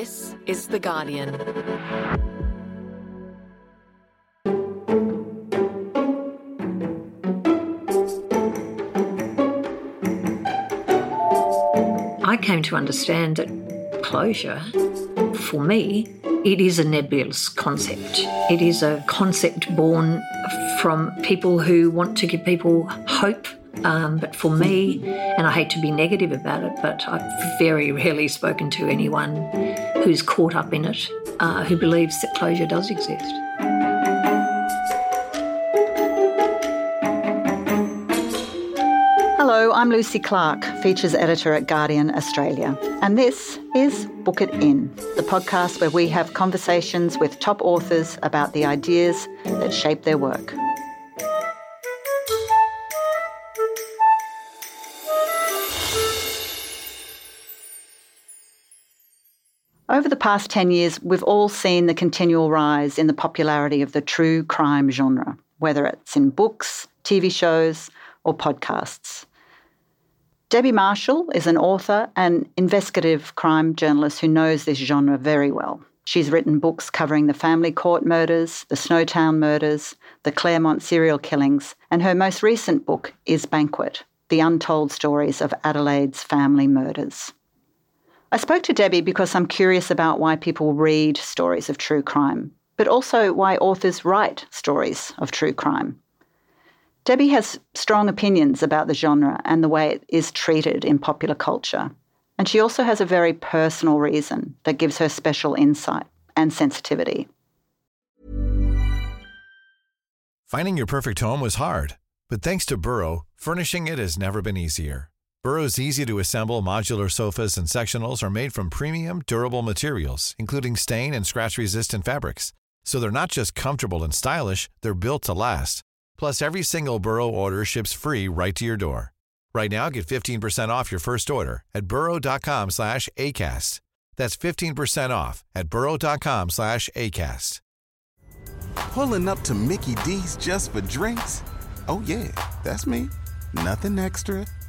This is The Guardian. I came to understand that closure, for me, it is a nebulous concept. It is a concept born from people who want to give people hope. Um, but for me, and I hate to be negative about it, but I've very rarely spoken to anyone who's caught up in it uh, who believes that closure does exist. Hello, I'm Lucy Clark, features editor at Guardian Australia, and this is Book It In, the podcast where we have conversations with top authors about the ideas that shape their work. Over the past 10 years, we've all seen the continual rise in the popularity of the true crime genre, whether it's in books, TV shows, or podcasts. Debi Marshall is an author and investigative crime journalist who knows this genre very well. She's written books covering the family court murders, the Snowtown murders, the Claremont serial killings, and her most recent book is Banquet The Untold Stories of Adelaide's Family Murders. I spoke to Debi because I'm curious about why people read stories of true crime, but also why authors write stories of true crime. Debi has strong opinions about the genre and the way it is treated in popular culture. And she also has a very personal reason that gives her special insight and sensitivity. Finding your perfect home was hard, but thanks to Burrow, furnishing it has never been easier. Burrow's easy to assemble modular sofas and sectionals are made from premium, durable materials, including stain and scratch resistant fabrics. So they're not just comfortable and stylish, they're built to last. Plus, every single Burrow order ships free right to your door. Right now, get 15% off your first order at burrow.com slash ACAST. That's 15% off at burrow.com slash ACAST. Pulling up to Mickey D's just for drinks? Oh, yeah, that's me. Nothing extra,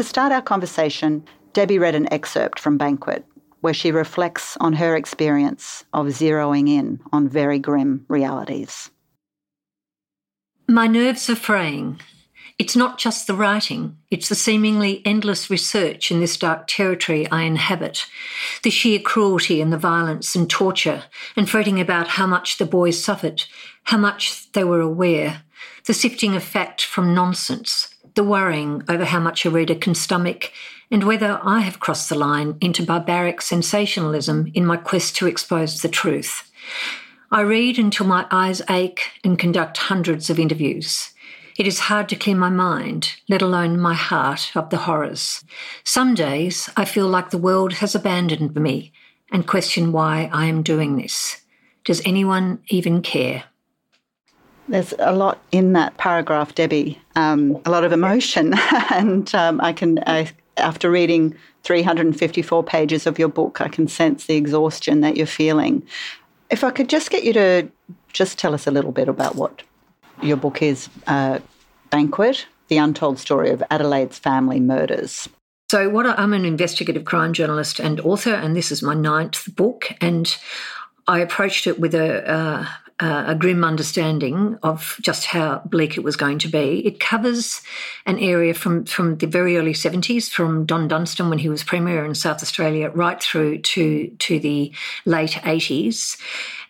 To start our conversation, Debi read an excerpt from Banquet, where she reflects on her experience of zeroing in on very grim realities. My nerves are fraying. It's not just the writing, it's the seemingly endless research in this dark territory I inhabit, the sheer cruelty and the violence and torture, and fretting about how much the boys suffered, how much they were aware, the sifting of fact from nonsense, the worrying over how much a reader can stomach, and whether I have crossed the line into barbaric sensationalism in my quest to expose the truth. I read until my eyes ache and conduct hundreds of interviews. It is hard to clear my mind, let alone my heart, of the horrors. Some days I feel like the world has abandoned me and question why I am doing this. Does anyone even care? There's a lot in that paragraph, Debi, um, a lot of emotion. and um, I can, I, after reading 354 pages of your book, I can sense the exhaustion that you're feeling. If I could just get you to just tell us a little bit about what your book is uh, Banquet, The Untold Story of Adelaide's Family Murders. So, what I, I'm an investigative crime journalist and author, and this is my ninth book. And I approached it with a, uh, a grim understanding of just how bleak it was going to be. It covers an area from, from the very early 70s, from Don Dunstan when he was Premier in South Australia, right through to, to the late 80s.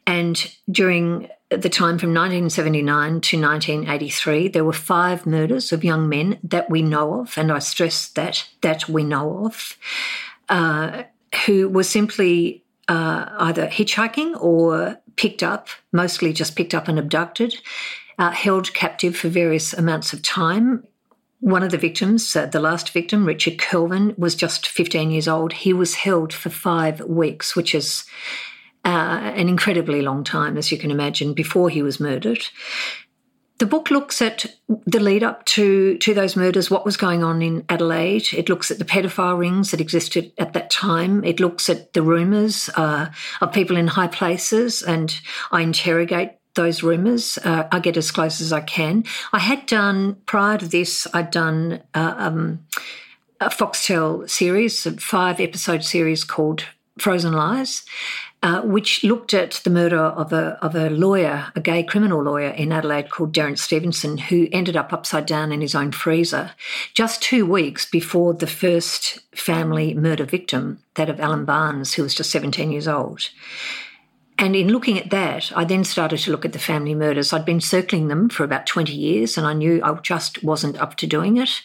And during the time from 1979 to 1983, there were five murders of young men that we know of, and I stress that, that we know of, uh, who were simply uh, either hitchhiking or picked up, mostly just picked up and abducted, uh, held captive for various amounts of time. one of the victims, uh, the last victim, Richard Kelvin, was just 15 years old. He was held for five weeks, which is uh, an incredibly long time, as you can imagine, before he was murdered. The book looks at the lead up to, to those murders, what was going on in Adelaide. It looks at the pedophile rings that existed at that time. It looks at the rumours uh, of people in high places, and I interrogate those rumours. Uh, I get as close as I can. I had done, prior to this, I'd done uh, um, a Foxtel series, a five episode series called Frozen Lies. Uh, which looked at the murder of a of a lawyer, a gay criminal lawyer in Adelaide called Derrance Stevenson, who ended up upside down in his own freezer, just two weeks before the first family murder victim, that of Alan Barnes, who was just 17 years old. And in looking at that, I then started to look at the family murders. I'd been circling them for about 20 years, and I knew I just wasn't up to doing it.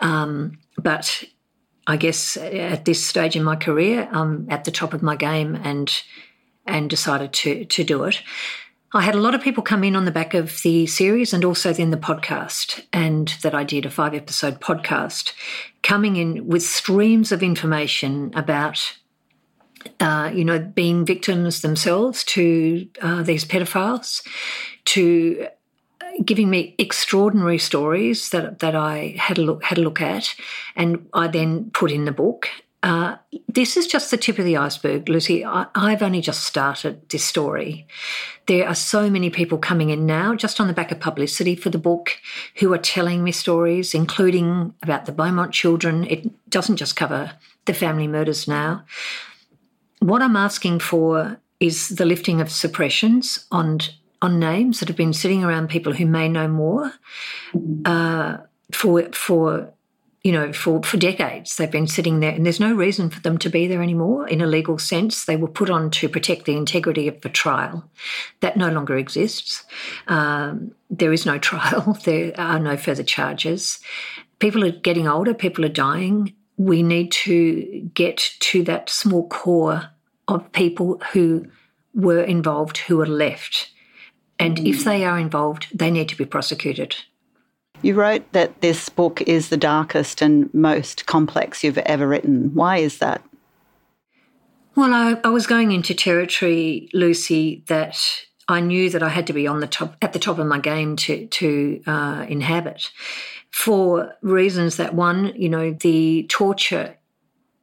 Um, but I guess at this stage in my career, I'm at the top of my game and and decided to to do it. I had a lot of people come in on the back of the series and also then the podcast, and that I did a five episode podcast, coming in with streams of information about, uh, you know, being victims themselves to uh, these pedophiles, to giving me extraordinary stories that that I had a look had a look at, and I then put in the book. Uh, this is just the tip of the iceberg, Lucy. I, I've only just started this story. There are so many people coming in now, just on the back of publicity for the book, who are telling me stories, including about the Beaumont children. It doesn't just cover the family murders now. What I'm asking for is the lifting of suppressions on on names that have been sitting around people who may know more uh, for for you know for for decades they've been sitting there and there's no reason for them to be there anymore. In a legal sense they were put on to protect the integrity of the trial. That no longer exists. Um, there is no trial. There are no further charges. People are getting older. People are dying. We need to get to that small core of people who were involved who are left and if they are involved, they need to be prosecuted. You wrote that this book is the darkest and most complex you've ever written. Why is that? Well, I, I was going into territory, Lucy, that I knew that I had to be on the top at the top of my game to to uh, inhabit, for reasons that one, you know, the torture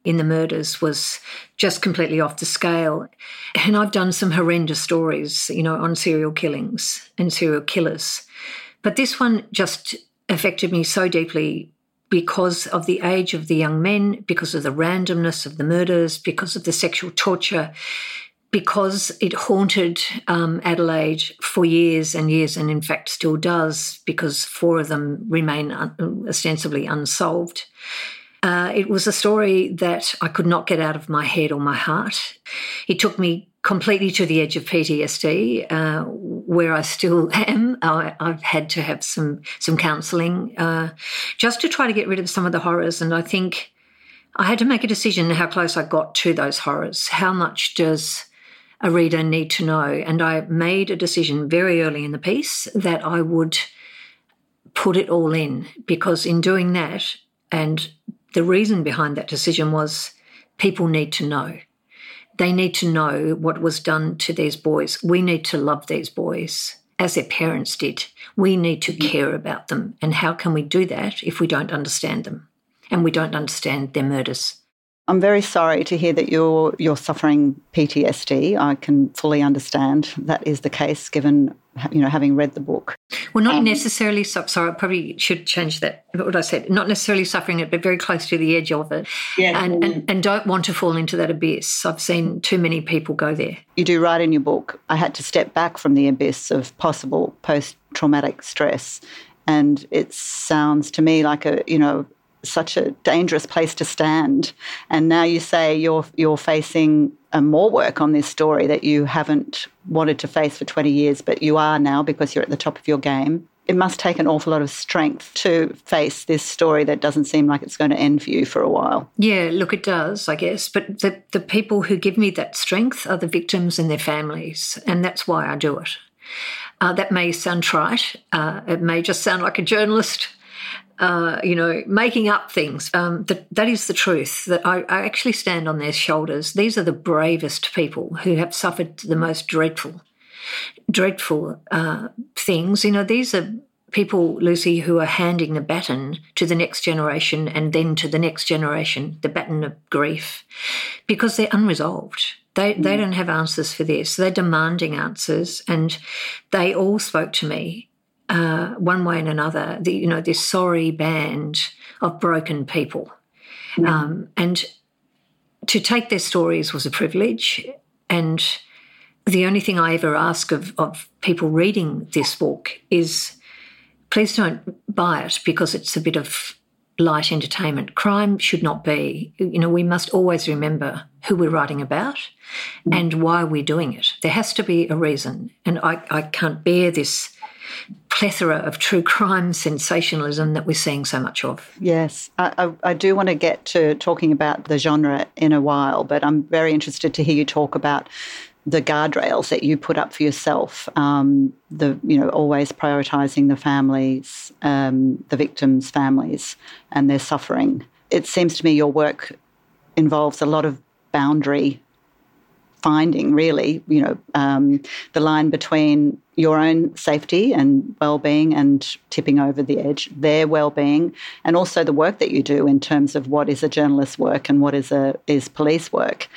in the murders was just completely off the scale. And I've done some horrendous stories, you know, on serial killings and serial killers. But this one just affected me so deeply because of the age of the young men, because of the randomness of the murders, because of the sexual torture, because it haunted um, Adelaide for years and years, and in fact still does, because four of them remain un- ostensibly unsolved. Uh, it was a story that I could not get out of my head or my heart. It took me completely to the edge of PTSD, uh, where I still am. I, have had to have some some counselling uh, just to try to get rid of some of the horrors. And I think I had to make a decision how close I got to those horrors. How much does a reader need to know? And I made a decision very early in the piece that I would put it all in because in doing that and the reason behind that decision was people need to know. They need to know what was done to these boys. We need to love these boys as their parents did. We need to care about them. And how can we do that if we don't understand them and we don't understand their murders? I'm very sorry to hear that you're you're suffering PTSD. I can fully understand that is the case, given you know having read the book. Well, not um, necessarily. Sorry, I probably should change that. What I said, not necessarily suffering it, but very close to the edge of it, yeah, and, and and don't want to fall into that abyss. I've seen too many people go there. You do write in your book. I had to step back from the abyss of possible post-traumatic stress, and it sounds to me like a you know such a dangerous place to stand. And now you say you're you're facing a more work on this story that you haven't wanted to face for 20 years, but you are now because you're at the top of your game. It must take an awful lot of strength to face this story that doesn't seem like it's going to end for you for a while. Yeah, look, it does, I guess. But the, the people who give me that strength are the victims and their families. And that's why I do it. Uh, that may sound trite. Uh, it may just sound like a journalist uh, you know, making up things. Um, that, that is the truth. That I, I actually stand on their shoulders. These are the bravest people who have suffered the most dreadful, dreadful uh, things. You know, these are people, Lucy, who are handing the baton to the next generation and then to the next generation, the baton of grief, because they're unresolved. They, they don't have answers for this. They're demanding answers. And they all spoke to me uh, one way and another, the, you know, this sorry band of broken people. Um, and to take their stories was a privilege. And the only thing I ever ask of, of people reading this book is please don't buy it because it's a bit of light entertainment. Crime should not be. You know, we must always remember who we're writing about and why we're doing it. There has to be a reason. And I, I can't bear this plethora of true crime sensationalism that we're seeing so much of. Yes, I, I, I, do want to get to talking about the genre in a while, but I'm very interested to hear you talk about the guardrails that you put up for yourself. Um, the you know always prioritizing the families, um, the victims' families, and their suffering. It seems to me your work involves a lot of boundary finding. Really, you know, um, the line between your own safety and well-being and tipping over the edge, their well-being, and also the work that you do in terms of what is a journalist's work and what is a is police work.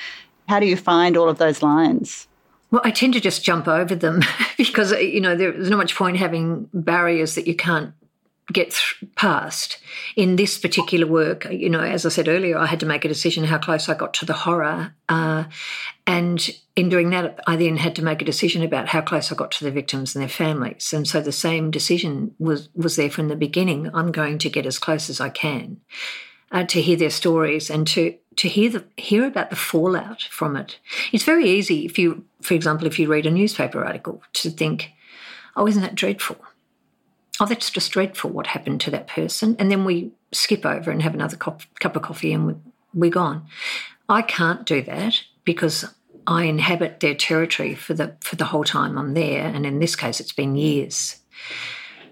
How do you find all of those lines? Well, I tend to just jump over them because you know there's not much point having barriers that you can't get past. In this particular work, you know, as I said earlier, I had to make a decision how close I got to the horror, uh, and in doing that, I then had to make a decision about how close I got to the victims and their families. And so the same decision was was there from the beginning. I'm going to get as close as I can uh, to hear their stories and to to hear the hear about the fallout from it. It's very easy if you, for example, if you read a newspaper article, to think, "Oh, isn't that dreadful? Oh, that's just dreadful. What happened to that person?" And then we skip over and have another cup, cup of coffee and we're gone. I can't do that because I inhabit their territory for the for the whole time I'm there, and in this case, it's been years.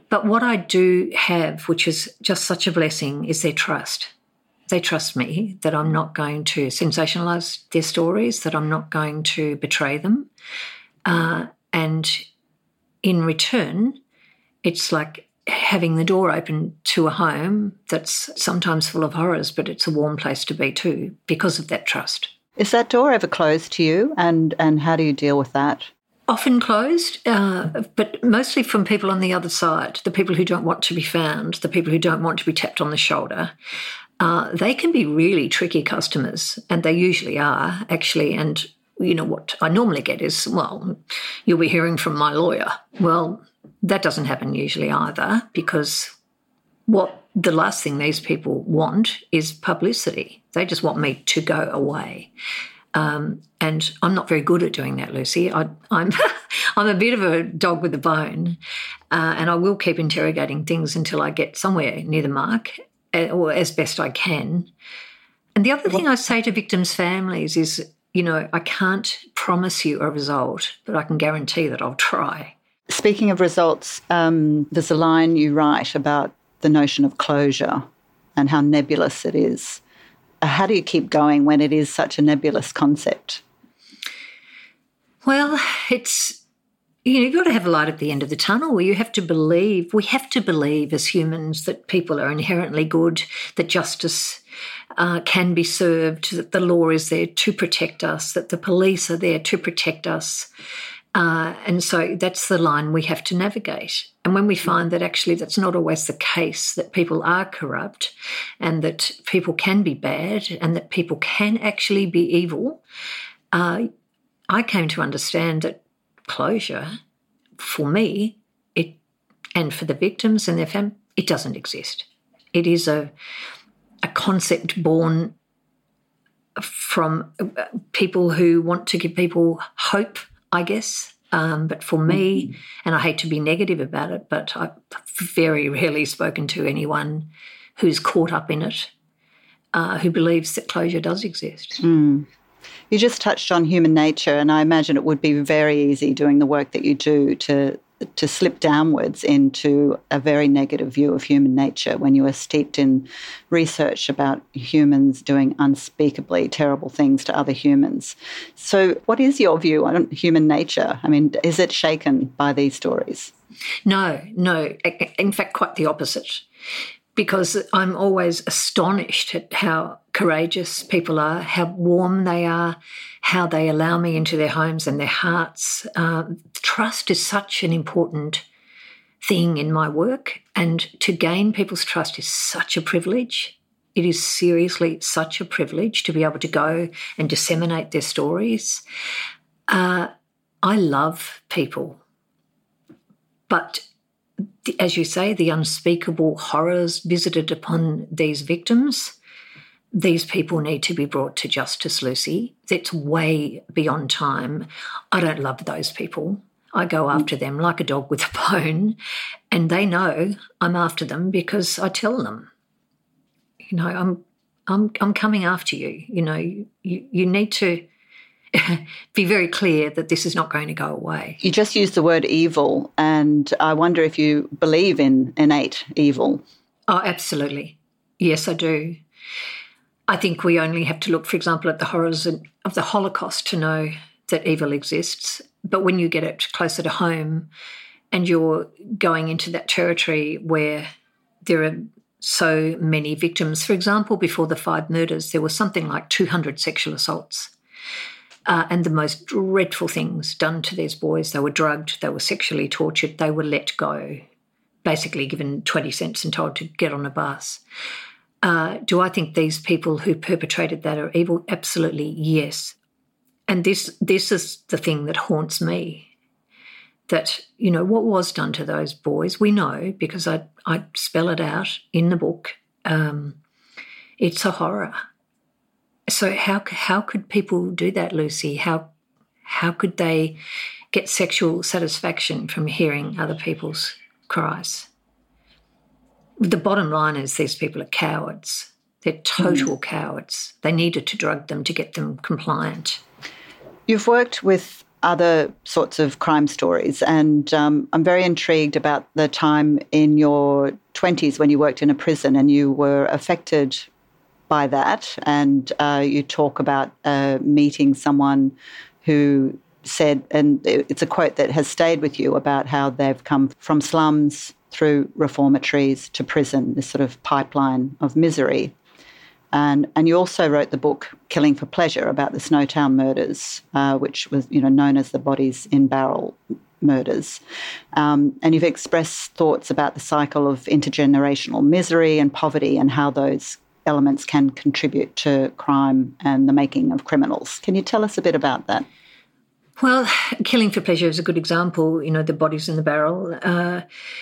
But what I do have, which is just such a blessing, is their trust they trust me that I'm not going to sensationalize their stories, that I'm not going to betray them. Uh, and in return, it's like having the door open to a home that's sometimes full of horrors, but it's a warm place to be too because of that trust. Is that door ever closed to you? And, and how do you deal with that? Often closed, uh, but mostly from people on the other side, the people who don't want to be found, the people who don't want to be tapped on the shoulder uh, they can be really tricky customers, and they usually are actually. And you know what I normally get is, well, you'll be hearing from my lawyer. Well, that doesn't happen usually either, because what the last thing these people want is publicity. They just want me to go away. Um, and I'm not very good at doing that, Lucy. I, am I'm, I'm a bit of a dog with a bone, uh, and I will keep interrogating things until I get somewhere near the mark. Uh, or as best I can. And the other thing I say to victims' families is, you know, I can't promise you a result, but I can guarantee that I'll try. Speaking of results, um, there's a line you write about the notion of closure and how nebulous it is. Uh, how do you keep going when it is such a nebulous concept? Well, it's you know, you've got to have a light at the end of the tunnel. You have to believe, we have to believe as humans that people are inherently good, that justice uh, can be served, that the law is there to protect us, that the police are there to protect us. Uh, and so that's the line we have to navigate. And when we find that actually that's not always the case, that people are corrupt and that people can be bad and that people can actually be evil, uh, I came to understand that closure for me it and for the victims and their family it doesn't exist it is a a concept born from uh, people who want to give people hope i guess um, but for me mm-hmm. and i hate to be negative about it but i've very rarely spoken to anyone who's caught up in it uh, who believes that closure does exist mm. You just touched on human nature, and I imagine it would be very easy doing the work that you do to to slip downwards into a very negative view of human nature when you are steeped in research about humans doing unspeakably terrible things to other humans. So, what is your view on human nature? I mean, is it shaken by these stories? No, no. In fact, quite the opposite. Because I'm always astonished at how courageous people are, how warm they are, how they allow me into their homes and their hearts. Uh, trust is such an important thing in my work, and to gain people's trust is such a privilege. It is seriously such a privilege to be able to go and disseminate their stories. Uh, I love people but as you say, the unspeakable horrors visited upon these victims, these people need to be brought to justice, Lucy. That's way beyond time. I don't love those people. I go mm. after them like a dog with a bone, and they know I'm after them because I tell them. You know, I'm I'm I'm coming after you. You know, you you need to be very clear that this is not going to go away. You just used the word evil, and I wonder if you believe in innate evil. Oh, absolutely. Yes, I do. I think we only have to look, for example, at the horrors of the Holocaust to know that evil exists. But when you get it closer to home and you're going into that territory where there are so many victims, for example, before the five murders, there was something like 200 sexual assaults uh, and the most dreadful things done to these boys. They were drugged, they were sexually tortured, they were let go, basically given 20 cents and told to get on a bus. Uh, do I think these people who perpetrated that are evil? Absolutely, yes. And this this is the thing that haunts me. That you know what was done to those boys, we know because I I spell it out in the book. Um, it's a horror, so how how could people do that, Lucy? How how could they get sexual satisfaction from hearing other people's cries? The bottom line is these people are cowards. They're total mm. cowards. They needed to drug them to get them compliant. You've worked with other sorts of crime stories, and um, I'm very intrigued about the time in your 20s when you worked in a prison and you were affected by that. And uh, you talk about uh, meeting someone who said, and it's a quote that has stayed with you about how they've come from slums through reformatories to prison, this sort of pipeline of misery. And, and you also wrote the book Killing for Pleasure about the Snowtown murders, uh, which was you know known as the bodies in barrel murders. Um, and you've expressed thoughts about the cycle of intergenerational misery and poverty and how those elements can contribute to crime and the making of criminals. Can you tell us a bit about that? Well, Killing for Pleasure is a good example, you know, the bodies in the barrel. Uh,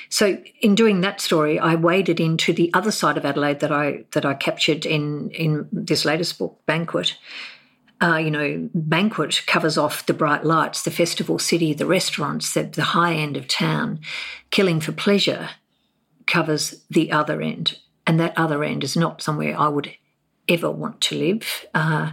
so in doing that story, I waded into the other side of Adelaide that I that I captured in in this latest book, Banquet. Uh, you know, Banquet covers off the bright lights, the festival city, the restaurants, the, the high end of town. Killing for Pleasure covers the other end and that other end is not somewhere I would ever want to live. Uh,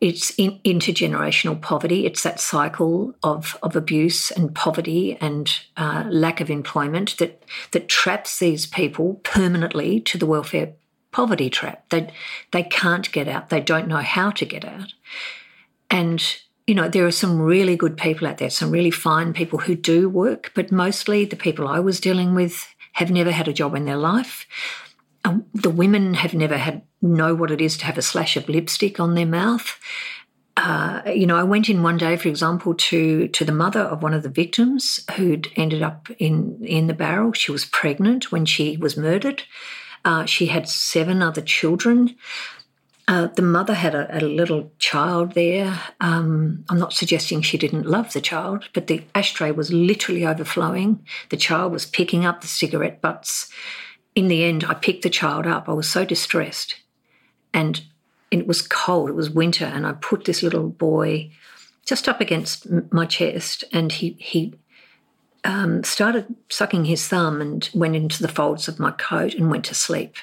it's in, intergenerational poverty. It's that cycle of, of abuse and poverty and uh, lack of employment that that traps these people permanently to the welfare poverty trap. They they can't get out. They don't know how to get out. And you know there are some really good people out there, some really fine people who do work, but mostly the people I was dealing with have never had a job in their life the women have never had know what it is to have a slash of lipstick on their mouth. Uh, you know, I went in one day, for example, to to the mother of one of the victims who'd ended up in in the barrel. She was pregnant when she was murdered. Uh, she had seven other children. Uh, the mother had a, a little child there. Um, I'm not suggesting she didn't love the child, but the ashtray was literally overflowing. The child was picking up the cigarette butts in the end, I picked the child up. I was so distressed. And it was cold, it was winter, and I put this little boy just up against my chest, and he, he um, started sucking his thumb and went into the folds of my coat and went to sleep.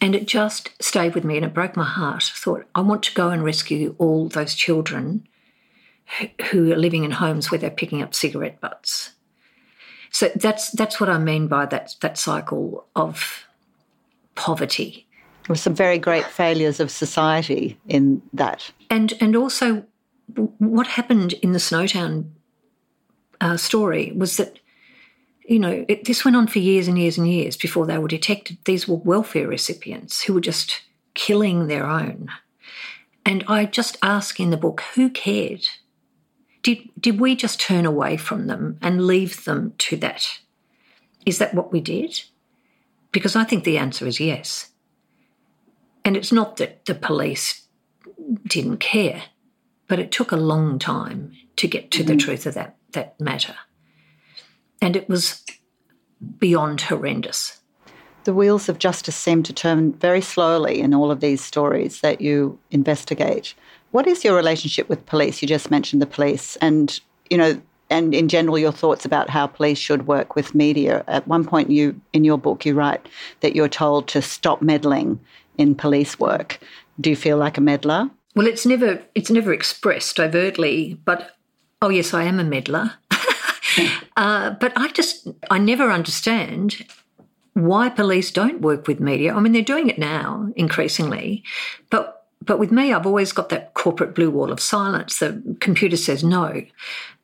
And it just stayed with me and it broke my heart. I thought, I want to go and rescue all those children who are living in homes where they're picking up cigarette butts. So that's that's what I mean by that that cycle of poverty. There were some very great failures of society in that. And and also what happened in the Snowtown uh, story was that you know, it, this went on for years and years and years before they were detected. These were welfare recipients who were just killing their own. And I just ask in the book, who cared? Did, did we just turn away from them and leave them to that? Is that what we did? Because I think the answer is yes. And it's not that the police didn't care, but it took a long time to get to mm-hmm. the truth of that, that matter. And it was beyond horrendous. The wheels of justice seem to turn very slowly in all of these stories that you investigate. What is your relationship with police? You just mentioned the police, and you know, and in general, your thoughts about how police should work with media. At one point, you in your book, you write that you're told to stop meddling in police work. Do you feel like a meddler? Well, it's never it's never expressed overtly, but oh yes, I am a meddler. uh, but I just, I never understand why police don't work with media. I mean, they're doing it now increasingly, but but with me, I've always got that corporate blue wall of silence. The computer says no,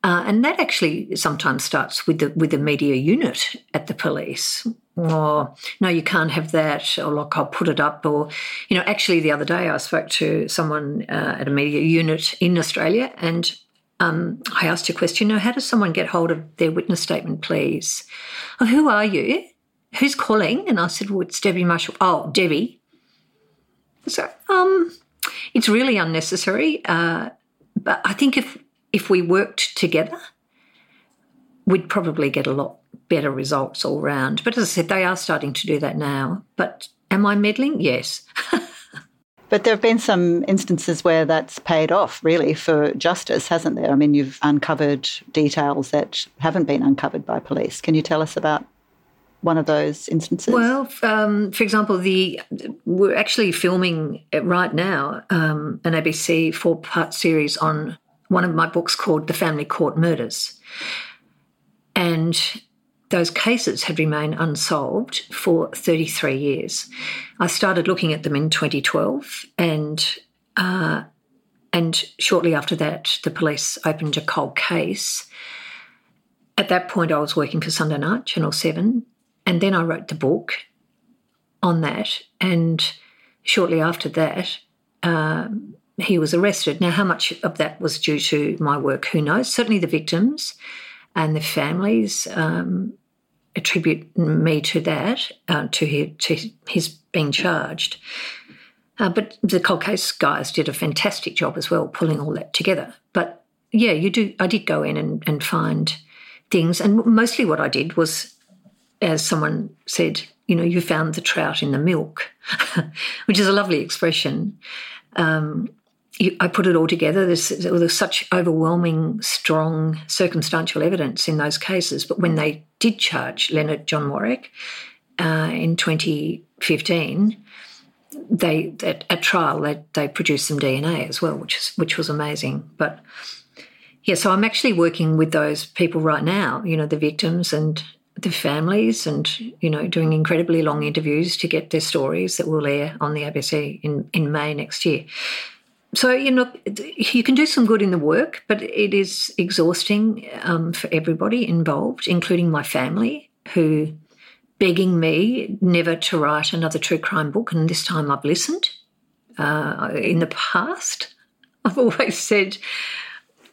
uh, and that actually sometimes starts with the with the media unit at the police. Or no, you can't have that. Or look, I'll put it up. Or you know, actually, the other day I spoke to someone uh, at a media unit in Australia, and um, I asked a question, You know, how does someone get hold of their witness statement, please? Oh, who are you? Who's calling? And I said, well, it's Debi Marshall. Oh, Debi. So, um, it's really unnecessary. Uh, but I think if if we worked together, we'd probably get a lot better results all round. But as I said, they are starting to do that now. But am I meddling? Yes. But there have been some instances where that's paid off, really, for justice, hasn't there? I mean, you've uncovered details that haven't been uncovered by police. Can you tell us about one of those instances? Well, um, for example, the we're actually filming right now um, an ABC four-part series on one of my books called "The Family Court Murders," and those cases had remained unsolved for 33 years. I started looking at them in 2012, and uh, and shortly after that, the police opened a cold case. At that point, I was working for Sunday Night, Channel 7, and then I wrote the book on that. And shortly after that, uh, he was arrested. Now, how much of that was due to my work, who knows? Certainly the victims and the families um, attribute me to that, uh, to, his, to his being charged. Uh, but the cold case guys did a fantastic job as well, pulling all that together. But yeah, you do. I did go in and, and find things, and mostly what I did was, as someone said, you know, you found the trout in the milk, which is a lovely expression. Um, I put it all together. There's, there was such overwhelming, strong circumstantial evidence in those cases. But when they did charge Leonard John Warwick uh, in 2015, they at, at trial they, they produced some DNA as well, which is which was amazing. But yeah, so I'm actually working with those people right now. You know, the victims and the families, and you know, doing incredibly long interviews to get their stories that will air on the ABC in in May next year. So you know you can do some good in the work but it is exhausting um, for everybody involved including my family who begging me never to write another true crime book and this time i've listened. Uh, in the past i've always said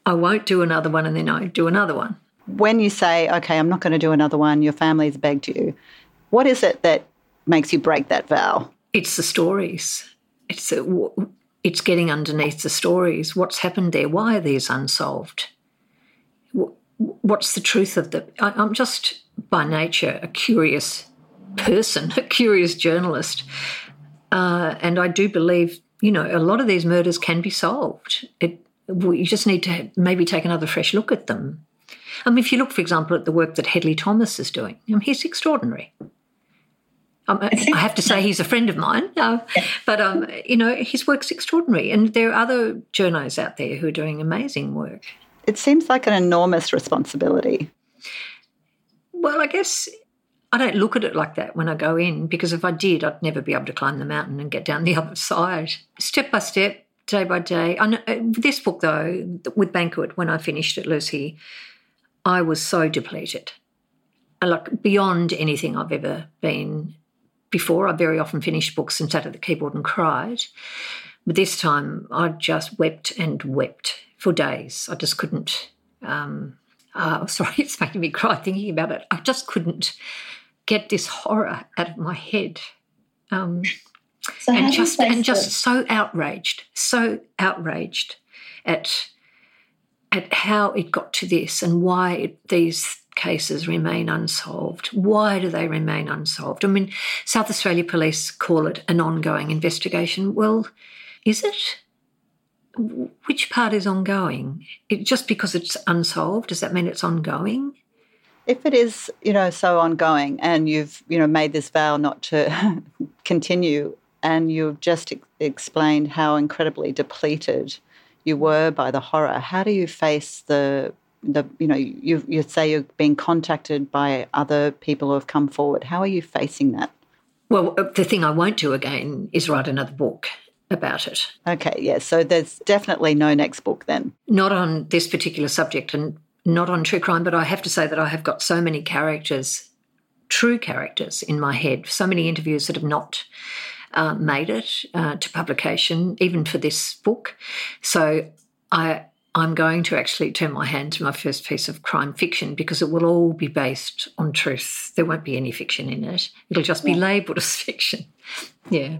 i won't do another one and then i do another one when you say okay i'm not going to do another one your family's begged you what is it that makes you break that vow it's the stories it's a, it's getting underneath the stories. What's happened there? Why are these unsolved? What's the truth of the? I'm just by nature a curious person, a curious journalist, uh, and I do believe you know a lot of these murders can be solved. It, you just need to maybe take another fresh look at them. I mean, if you look, for example, at the work that Hedley Thomas is doing, I mean, he's extraordinary. Um, I have to say he's a friend of mine, uh, but um, you know his work's extraordinary, and there are other journos out there who are doing amazing work. It seems like an enormous responsibility. Well, I guess I don't look at it like that when I go in because if I did, I'd never be able to climb the mountain and get down the other side. Step by step, day by day. I know, uh, this book, though, with Banquet, when I finished it, Lucy, I was so depleted, like beyond anything I've ever been before. I very often finished books and sat at the keyboard and cried. But this time I just wept and wept for days. I just couldn't. Um, uh, sorry, it's making me cry thinking about it. I just couldn't get this horror out of my head. Um, so and just and just so outraged, so outraged at at how it got to this and why these cases remain unsolved. Why do they remain unsolved? I mean, South Australia Police call it an ongoing investigation. Well, is it? Which part is ongoing? It, just because it's unsolved, does that mean it's ongoing? If it is, you know, so ongoing, and you've, you know, made this vow not to continue, and you've just ex- explained how incredibly depleted you were by the horror, how do you face the the you know you you say you're being contacted by other people who have come forward. How are you facing that? Well, uh, the thing I won't do again is write another book about it. Okay, yeah. So there's definitely no next book then. Not on this particular subject and not on true crime, but I have to say that I have got so many characters, true characters in my head, so many interviews that have not uh, made it uh, to publication, even for this book. So I I'm going to actually turn my hand to my first piece of crime fiction because it will all be based on truth. There won't be any fiction in it. It'll just be yeah. labelled as fiction. Yeah.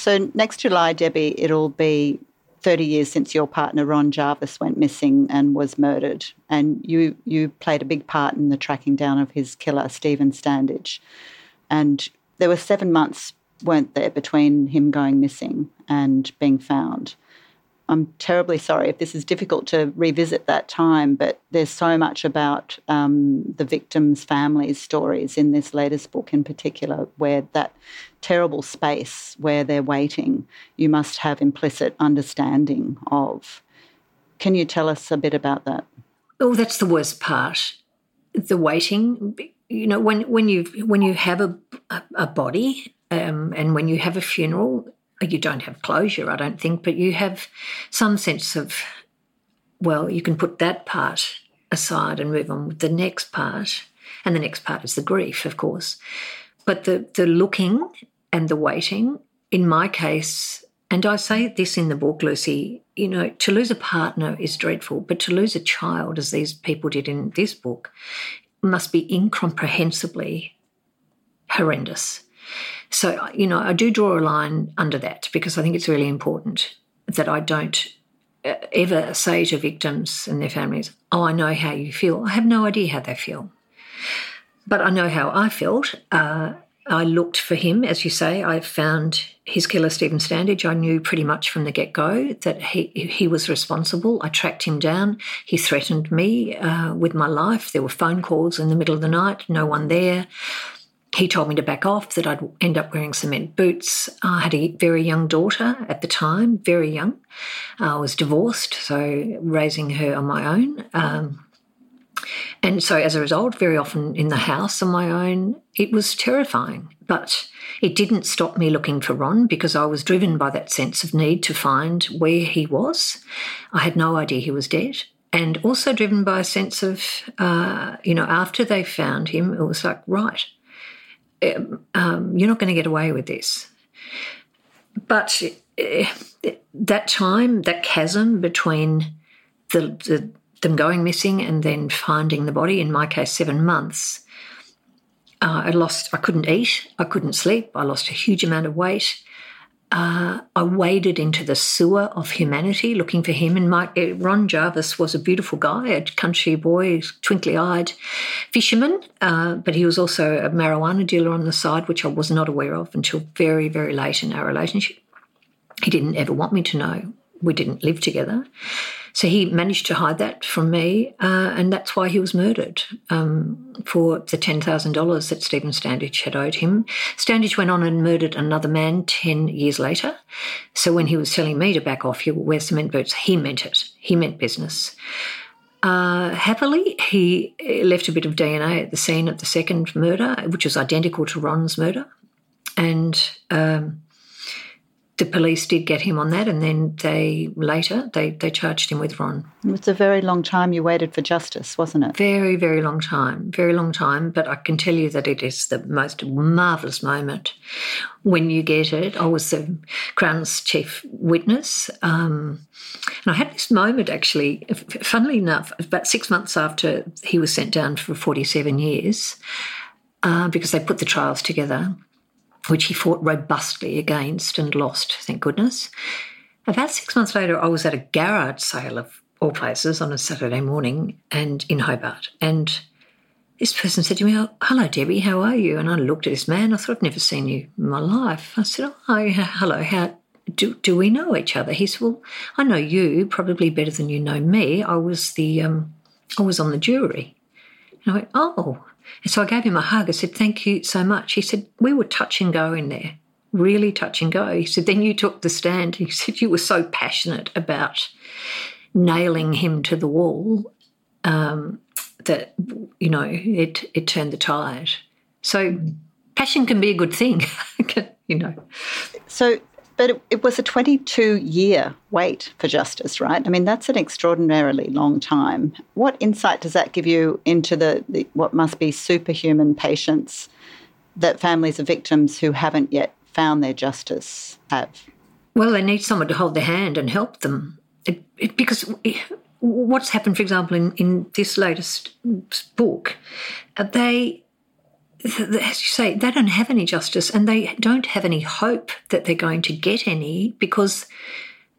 So next July, Debi, it'll be 30 years since your partner Ron Jarvis went missing and was murdered, and you you played a big part in the tracking down of his killer, Stephen Standage. And there were seven months, weren't there, between him going missing and being found. I'm terribly sorry if this is difficult to revisit that time, but there's so much about um, the victims' families' stories in this latest book, in particular, where that terrible space where they're waiting, you must have implicit understanding of. Can you tell us a bit about that? Oh, that's the worst part. The waiting. You know, when when you when you have a a, a body um, and when you have a funeral, you don't have closure, I don't think, but you have some sense of, well, you can put that part aside and move on with the next part. And the next part is the grief, of course. But the, the looking and the waiting, in my case, and I say this in the book, Lucy, you know, to lose a partner is dreadful, but to lose a child, as these people did in this book, must be incomprehensibly horrendous. So, you know, I do draw a line under that because I think it's really important that I don't uh, ever say to victims and their families, Oh, I know how you feel. I have no idea how they feel. But I know how I felt. Uh, I looked for him, as you say. I found his killer, Stephen Standage. I knew pretty much from the get go that he, he was responsible. I tracked him down. He threatened me uh, with my life. There were phone calls in the middle of the night, no one there he told me to back off, that I'd end up wearing cement boots. I had a very young daughter at the time, very young. I was divorced, so raising her on my own. Um, and so, as a result, very often in the house on my own, it was terrifying. But it didn't stop me looking for Ron because I was driven by that sense of need to find where he was. I had no idea he was dead. And also driven by a sense of, uh, you know, after they found him, it was like, right, um, you're not going to get away with this. But uh, that time, that chasm between the, the them going missing and then finding the body, in my case, seven months, uh, I lost, I couldn't eat, I couldn't sleep, I lost a huge amount of weight. Uh, I waded into the sewer of humanity looking for him. And my, uh, Ron Jarvis was a beautiful guy, a country boy, twinkly eyed fisherman, uh, but he was also a marijuana dealer on the side, which I was not aware of until very, very late in our relationship. He didn't ever want me to know. We didn't live together. So he managed to hide that from me, uh, and that's why he was murdered um, for the $10,000 that Stephen Standage had owed him. Standage went on and murdered another man 10 years later. So when he was telling me to back off, you wear cement boots, he meant it. He meant business. Uh, happily, he left a bit of DNA at the scene of the second murder, which was identical to Ron's murder. And um, the police did get him on that, and then they later they they charged him with Ron. It was a very long time you waited for justice, wasn't it? Very very long time, very long time. But I can tell you that it is the most marvelous moment when you get it. I was the Crown's chief witness, um, and I had this moment actually. Funnily enough, about six months after he was sent down for forty seven years, uh, because they put the trials together which he fought robustly against and lost, thank goodness. About six months later, I was at a garage sale of all places on a Saturday morning and in Hobart. And this person said to me, oh, Hello, Debi, how are you? And I looked at this man. I thought, I've never seen you in my life. I said, Oh, hello, how do, do we know each other? He said, Well, I know you probably better than you know me. I was the um, I was on the jury. And I went, Oh, and so I gave him a hug. I said, Thank you so much. He said, We were touch and go in there, really touch and go. He said, Then you took the stand. He said, You were so passionate about nailing him to the wall um, that, you know, it, it turned the tide. So passion can be a good thing, you know. So but it, it, was a 22 year wait for justice, right? I mean, that's an extraordinarily long time. What insight does that give you into the, the what must be superhuman patience that families of victims who haven't yet found their justice have? Well, they need someone to hold their hand and help them. It, it, because what's happened, for example, in, in this latest book, uh, they as you say, they don't have any justice and they don't have any hope that they're going to get any because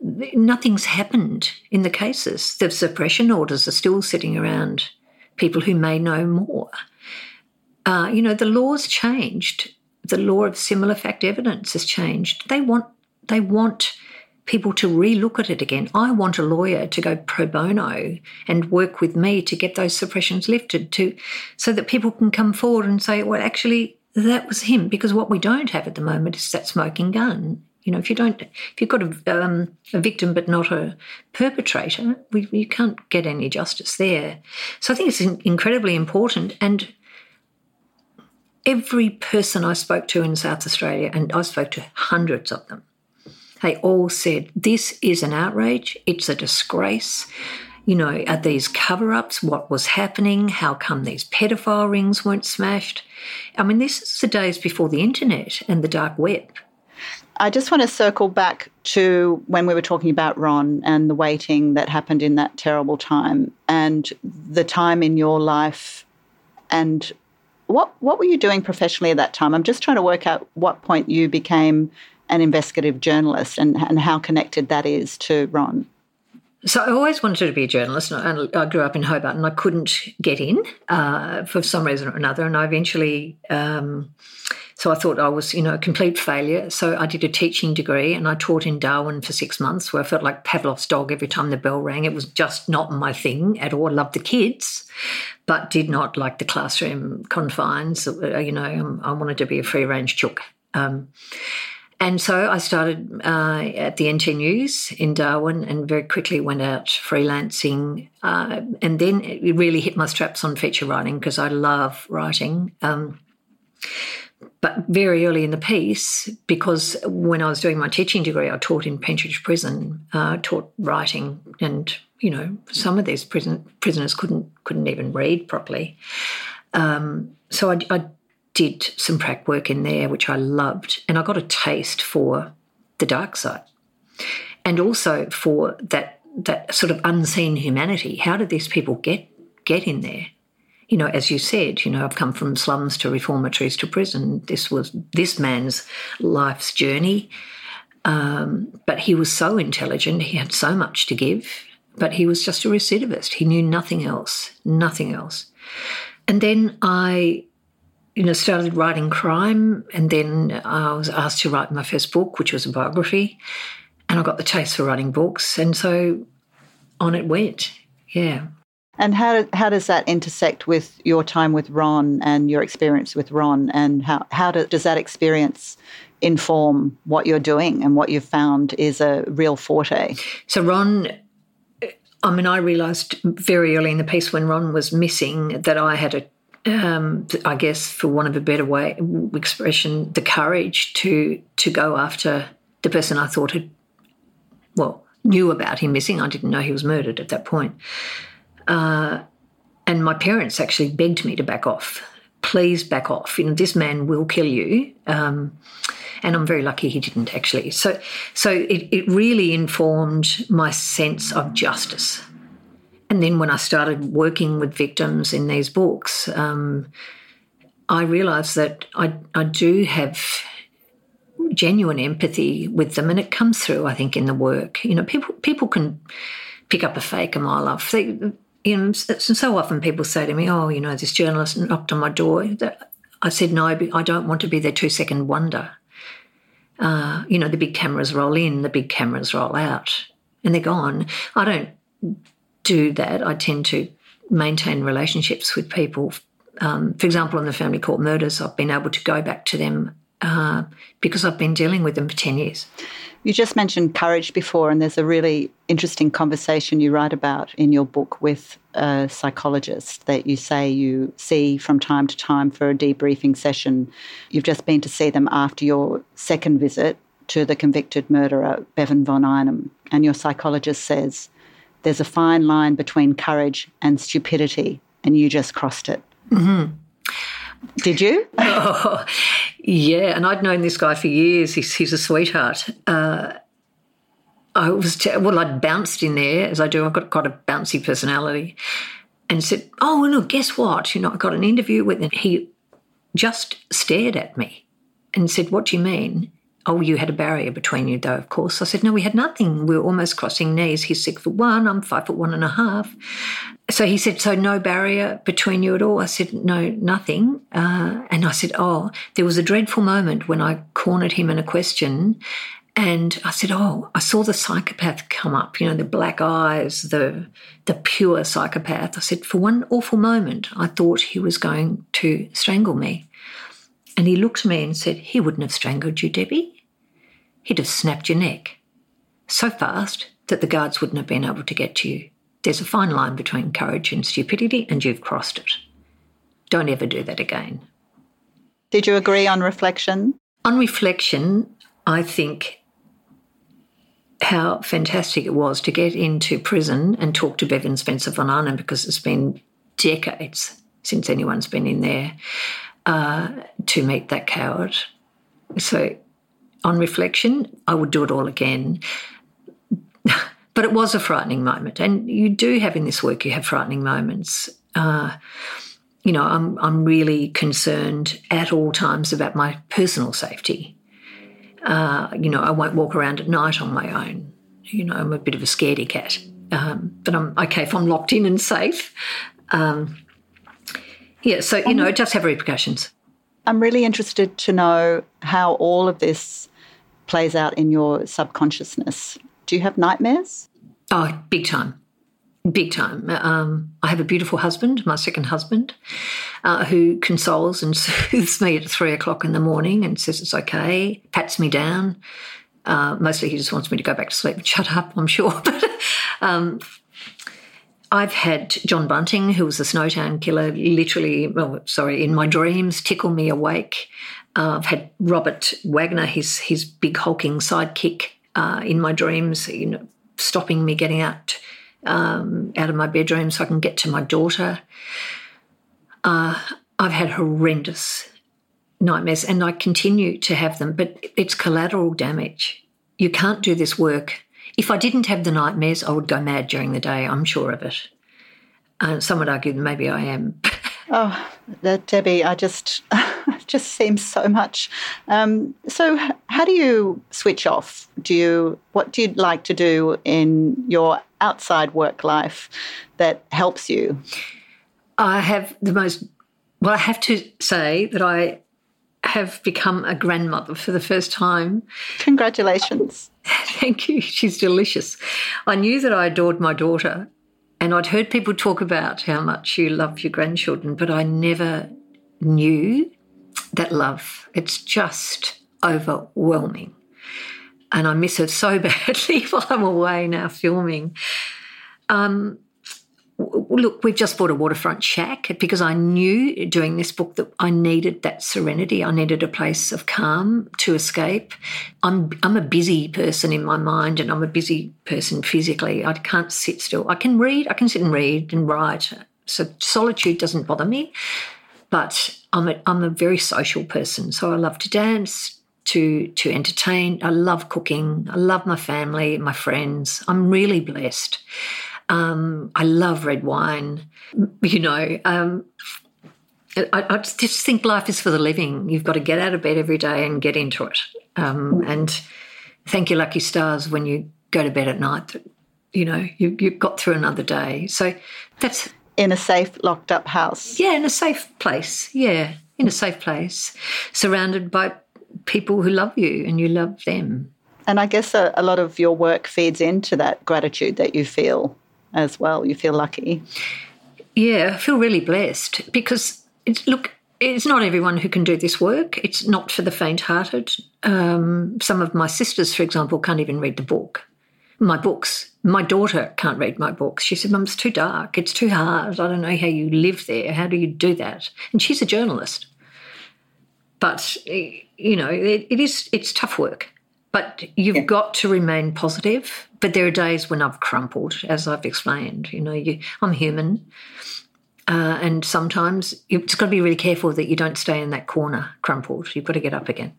nothing's happened in the cases. The suppression orders are still sitting around people who may know more. Uh, you know, the law's changed. The law of similar fact evidence has changed. They want they want people to relook at it again. I want a lawyer to go pro bono and work with me to get those suppressions lifted to so that people can come forward and say, well, actually, that was him. Because what we don't have at the moment is that smoking gun. You know, if you don't, if you've got a, um, a victim but not a perpetrator, we, you can't get any justice there. So I think it's incredibly important. And every person I spoke to in South Australia, and I spoke to hundreds of them, they all said, This is an outrage, it's a disgrace. You know, are these cover ups? What was happening? How come these pedophile rings weren't smashed? I mean, this is the days before the internet and the dark web. I just want to circle back to when we were talking about Ron and the waiting that happened in that terrible time and the time in your life and what what were you doing professionally at that time? I'm just trying to work out what point you became an investigative journalist and, and how connected that is to Ron. So I always wanted to be a journalist, and I grew up in Hobart, and I couldn't get in uh, for some reason or another. And I eventually, um, so I thought I was, you know, a complete failure. So I did a teaching degree, and I taught in Darwin for six months, where I felt like Pavlov's dog every time the bell rang. It was just not my thing at all. I loved the kids, but did not like the classroom confines. Uh, you know, I wanted to be a free range chook. Um, and so I started uh, at the NT News in Darwin and very quickly went out freelancing. Uh, and then it really hit my straps on feature writing because I love writing. Um, but very early in the piece, because when I was doing my teaching degree, I taught in Pentridge Prison, uh, taught writing, and you know some of these prison prisoners couldn't couldn't even read properly. Um, so I, I did some prac work in there, which I loved, and I got a taste for the dark side, and also for that that sort of unseen humanity. How did these people get get in there? You know, as you said, you know, I've come from slums to reformatories to prison. This was this man's life's journey. Um, but he was so intelligent, he had so much to give, but he was just a recidivist. He knew nothing else, nothing else. And then I, you know, started writing crime, and then uh, I was asked to write my first book, which was a biography, and I got the taste for writing books, and so on it went. Yeah. And how, how does that intersect with your time with Ron and your experience with Ron? And how, how do, does that experience inform what you're doing and what you've found is a real forte? So, Ron, I mean, I realised very early in the piece when Ron was missing that I had a um, I guess, for want of a better way expression, the courage to to go after the person I thought had, well, knew about him missing. I didn't know he was murdered at that point. Uh, and my parents actually begged me to back off. Please back off. You know, this man will kill you. Um, and I'm very lucky he didn't actually. So, so it, it really informed my sense of justice. And then when I started working with victims in these books, um, I realised that I, I do have genuine empathy with them, and it comes through. I think in the work, you know, people people can pick up a fake a mile off. They, you know, so often people say to me, "Oh, you know, this journalist knocked on my door." I said, "No, I don't want to be their two second wonder." uh, you know, the big cameras roll in, the big cameras roll out, and they're gone. I don't do that. I tend to maintain relationships with people. Um, for example, in the family court murders, I've been able to go back to them uh, because I've been dealing with them for 10 years. You just mentioned courage before, and there's a really interesting conversation you write about in your book with a psychologist that you say you see from time to time for a debriefing session. You've just been to see them after your second visit to the convicted murderer, Bevan von Einem, and your psychologist says, There's a fine line between courage and stupidity, and you just crossed it. Mm-hmm. Did you? oh, yeah, and I'd known this guy for years. He's, he's a sweetheart. Uh, I was t- well, I'd bounced in there as I do. I've got quite a bouncy personality, and said, "Oh, well, no, guess what? You know, I got an interview with him." He just stared at me and said, "What do you mean?" Oh, you had a barrier between you, though, of course. I said, No, we had nothing. We were almost crossing knees. He's six foot one, I'm five foot one and a half. So he said, So no barrier between you at all? I said, No, nothing. Uh, and I said, Oh, there was a dreadful moment when I cornered him in a question. And I said, Oh, I saw the psychopath come up, you know, the black eyes, the the pure psychopath. I said, for one awful moment, I thought he was going to strangle me. And he looked at me and said, He wouldn't have strangled you, Debi. He'd have snapped your neck so fast that the guards wouldn't have been able to get to you. There's a fine line between courage and stupidity, and you've crossed it. Don't ever do that again. Did you agree on reflection? On reflection, I think how fantastic it was to get into prison and talk to Bevan Spencer von Einem because it's been decades since anyone's been in there uh, to meet that coward. So, on reflection, I would do it all again. but it was a frightening moment, and you do have in this work you have frightening moments. Uh, you know, I'm I'm really concerned at all times about my personal safety. Uh, you know, I won't walk around at night on my own. You know, I'm a bit of a scaredy cat. Um, but I'm okay if I'm locked in and safe. Um, yeah, so, you know, it does have repercussions. I'm really interested to know how all of this plays out in your subconsciousness. Do you have nightmares? Oh, big time. Big time. Um, I have a beautiful husband, my second husband, uh, who consoles and soothes me at three o'clock in the morning and says it's okay, pats me down. Uh, mostly he just wants me to go back to sleep and shut up, I'm sure. but um, I've had John Bunting, who was a Snowtown killer, literally, well, sorry, in my dreams, tickle me awake. Uh, I've had Robert Wagner, his his big hulking sidekick, uh, in my dreams, you know, stopping me getting out um, out of my bedroom so I can get to my daughter. Uh, I've had horrendous nightmares, and I continue to have them, but it's collateral damage. You can't do this work if I didn't have the nightmares, I would go mad during the day. I'm sure of it. Uh, some would argue that maybe I am. oh, Debi, I just just seems so much. Um, so, how do you switch off? Do you what do you like to do in your outside work life that helps you? I have the most. Well, I have to say that I have become a grandmother for the first time. Congratulations. Thank you. She's delicious. I knew that I adored my daughter, and I'd heard people talk about how much you love your grandchildren, but I never knew that love. It's just overwhelming. And I miss her so badly while I'm away now filming. Um, look, we've just bought a waterfront shack because I knew doing this book that I needed that serenity. I needed a place of calm to escape. I'm I'm a busy person in my mind and I'm a busy person physically. I can't sit still. I can read, I can sit and read and write. So solitude doesn't bother me. But I'm a, I'm a very social person. So I love to dance, to to entertain. I love cooking. I love my family, my friends. I'm really blessed. Um, I love red wine. You know, um, I, I, just think life is for the living. You've got to get out of bed every day and get into it. Um, and thank your lucky stars when you go to bed at night that you know you, you got through another day. So that's in a safe, locked up house. Yeah, in a safe place. Yeah, in a safe place, surrounded by people who love you and you love them. And I guess a, a lot of your work feeds into that gratitude that you feel as well. You feel lucky. Yeah, I feel really blessed because it's, look, it's not everyone who can do this work. It's not for the faint-hearted. Um, some of my sisters, for example, can't even read the book. My books. My daughter can't read my books. She said, "Mum, it's too dark. It's too hard. I don't know how you live there. How do you do that?" And she's a journalist. But you know, it, it is. It's tough work. But you've yeah. got to remain positive. But there are days when I've crumpled, as I've explained. You know, you, I'm human. Uh, and sometimes you've just got to be really careful that you don't stay in that corner crumpled. You've got to get up again.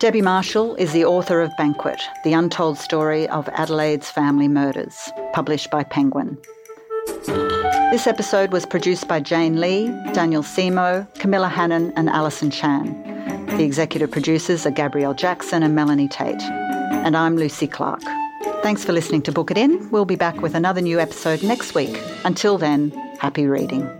Debi Marshall is the author of Banquet, the untold story of Adelaide's family murders, published by Penguin. This episode was produced by Jane Lee, Daniel Simo, Camilla Hannon, and Alison Chan. The executive producers are Gabrielle Jackson and Melanie Tate. And I'm Lucy Clarke. Thanks for listening to Book It In. We'll be back with another new episode next week. Until then, happy reading.